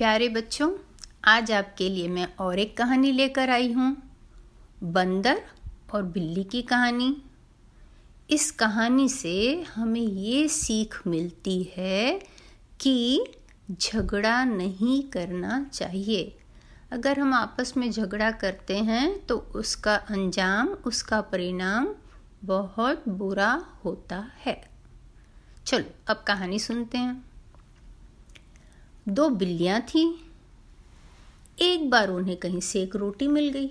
प्यारे बच्चों, आज आपके लिए मैं और एक कहानी लेकर आई हूँ। बंदर और बिल्ली की कहानी। इस कहानी से हमें ये सीख मिलती है कि झगड़ा नहीं करना चाहिए। अगर हम आपस में झगड़ा करते हैं तो उसका अंजाम, उसका परिणाम बहुत बुरा होता है। चलो, अब कहानी सुनते हैं। दो बिल्लियाँ थी। एक बार उन्हें कहीं से एक रोटी मिल गई।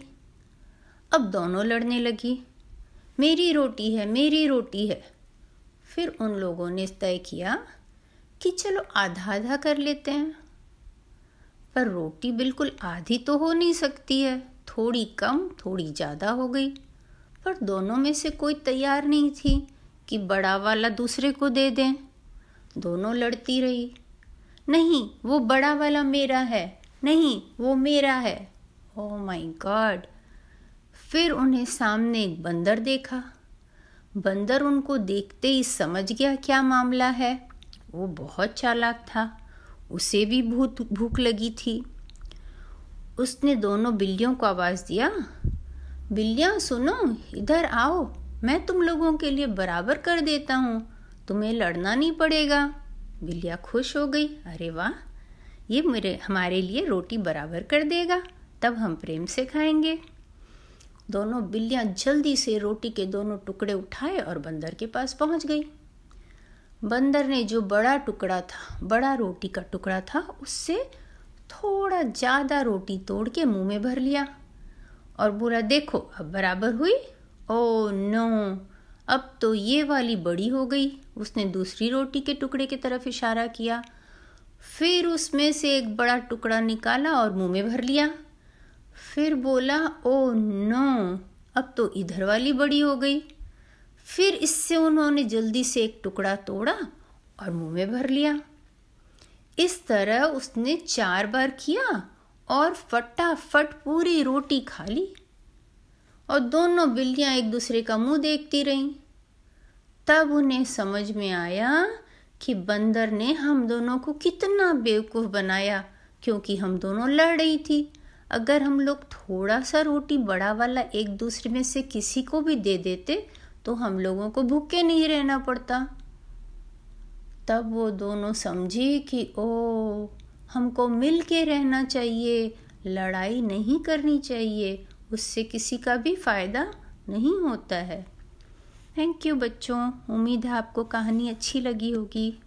अब दोनों लड़ने लगी। मेरी रोटी है, मेरी रोटी है। फिर उन लोगों ने तय किया कि चलो आधा आधा कर लेते हैं। पर रोटी बिल्कुल आधी तो हो नहीं सकती है। थोड़ी कम, थोड़ी ज़्यादा हो गई। पर दोनों में से कोई तैयार नहीं थी कि बड़ा वाला दूसरे को दे दें। दोनों लड़ती रही। नहीं, वो बड़ा वाला मेरा है। नहीं, वो मेरा है। ओ माय गॉड फिर उन्हें सामने एक बंदर देखा। बंदर उनको देखते ही समझ गया क्या मामला है। वो बहुत चालाक था। उसे भी भूत, भूख लगी थी। उसने दोनों बिल्लियों को आवाज़ दिया। बिल्लियाँ, सुनो, इधर आओ। मैं तुम लोगों के लिए बराबर कर देता हूँ। तुम्हें लड़ना नहीं पड़ेगा। बिल्लिया खुश हो गई। अरे वाह, ये मेरे, हमारे लिए रोटी बराबर कर देगा, तब हम प्रेम से खाएँगे। दोनों बिल्लियाँ जल्दी से रोटी के दोनों टुकड़े उठाए और बंदर के पास पहुँच गई। बंदर ने जो बड़ा टुकड़ा था, बड़ा रोटी का टुकड़ा था, उससे थोड़ा ज़्यादा रोटी तोड़ के मुँह में भर लिया और बोला, देखो, अब बराबर हुई? ओ नो अब तो ये वाली बड़ी हो गई। उसने दूसरी रोटी के टुकड़े की तरफ़ इशारा किया। फिर उसमें से एक बड़ा टुकड़ा निकाला और मुँह में भर लिया। फिर बोला, ओ, नो, अब तो इधर वाली बड़ी हो गई। फिर इससे उन्होंने जल्दी से एक टुकड़ा तोड़ा और मुँह में भर लिया। इस तरह उसने चार बार किया और फटाफट पूरी रोटी खा ली। और दोनों बिल्लियाँ एक दूसरे का मुँह देखती रहीं। तब उन्हें समझ में आया कि बंदर ने हम दोनों को कितना बेवकूफ़ बनाया, क्योंकि हम दोनों लड़ रही थी। अगर हम लोग थोड़ा सा रोटी बड़ा वाला एक दूसरे में से किसी को भी दे देते तो हम लोगों को भूखे नहीं रहना पड़ता। तब वो दोनों समझे कि, ओ, हमको मिल के रहना चाहिए, लड़ाई नहीं करनी चाहिए उससे किसी का भी फ़ायदा नहीं होता है। थैंक यू बच्चों। उम्मीद है आपको कहानी अच्छी लगी होगी।